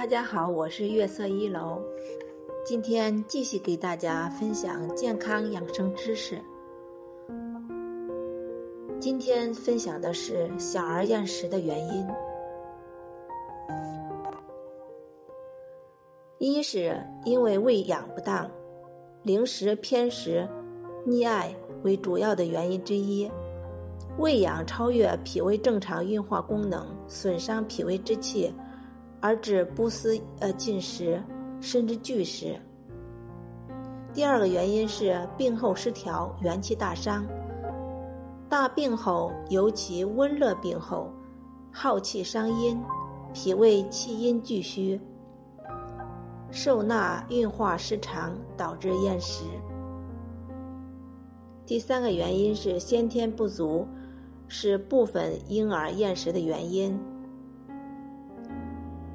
大家好，我是月色一楼，今天继续给大家分享健康养生知识。今天分享的是小儿厌食的原因。一是因为喂养不当，零食偏食、溺爱为主要的原因之一。喂养超越脾胃正常运化功能，损伤脾胃之气，而致不思呃进食，甚至拒食。第二个原因是病后失调，元气大伤。大病后，尤其温热病后，耗气伤阴，脾胃气阴俱虚，受纳运化失常，导致厌食。第三个原因是先天不足。是部分婴儿厌食的原因。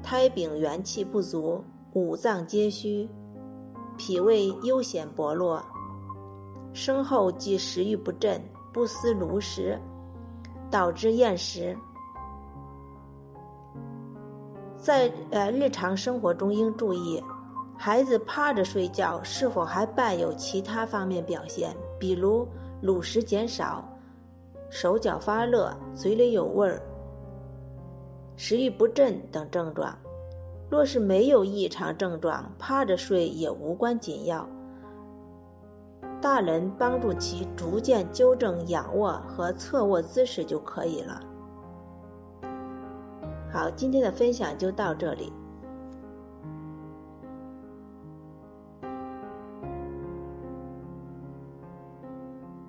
胎禀元气不足，五脏皆虚，脾胃悠显薄弱，生后即食欲不振，不思如食，导致厌食。在呃日常生活中应注意，孩子趴着睡觉是否还伴有其他方面表现，比如乳食减少。手脚发热、嘴里有味儿、食欲不振等症状，若是没有异常症状，趴着睡也无关紧要。大人帮助其逐渐纠正仰卧和侧卧姿势就可以了。好，今天的分享就到这里。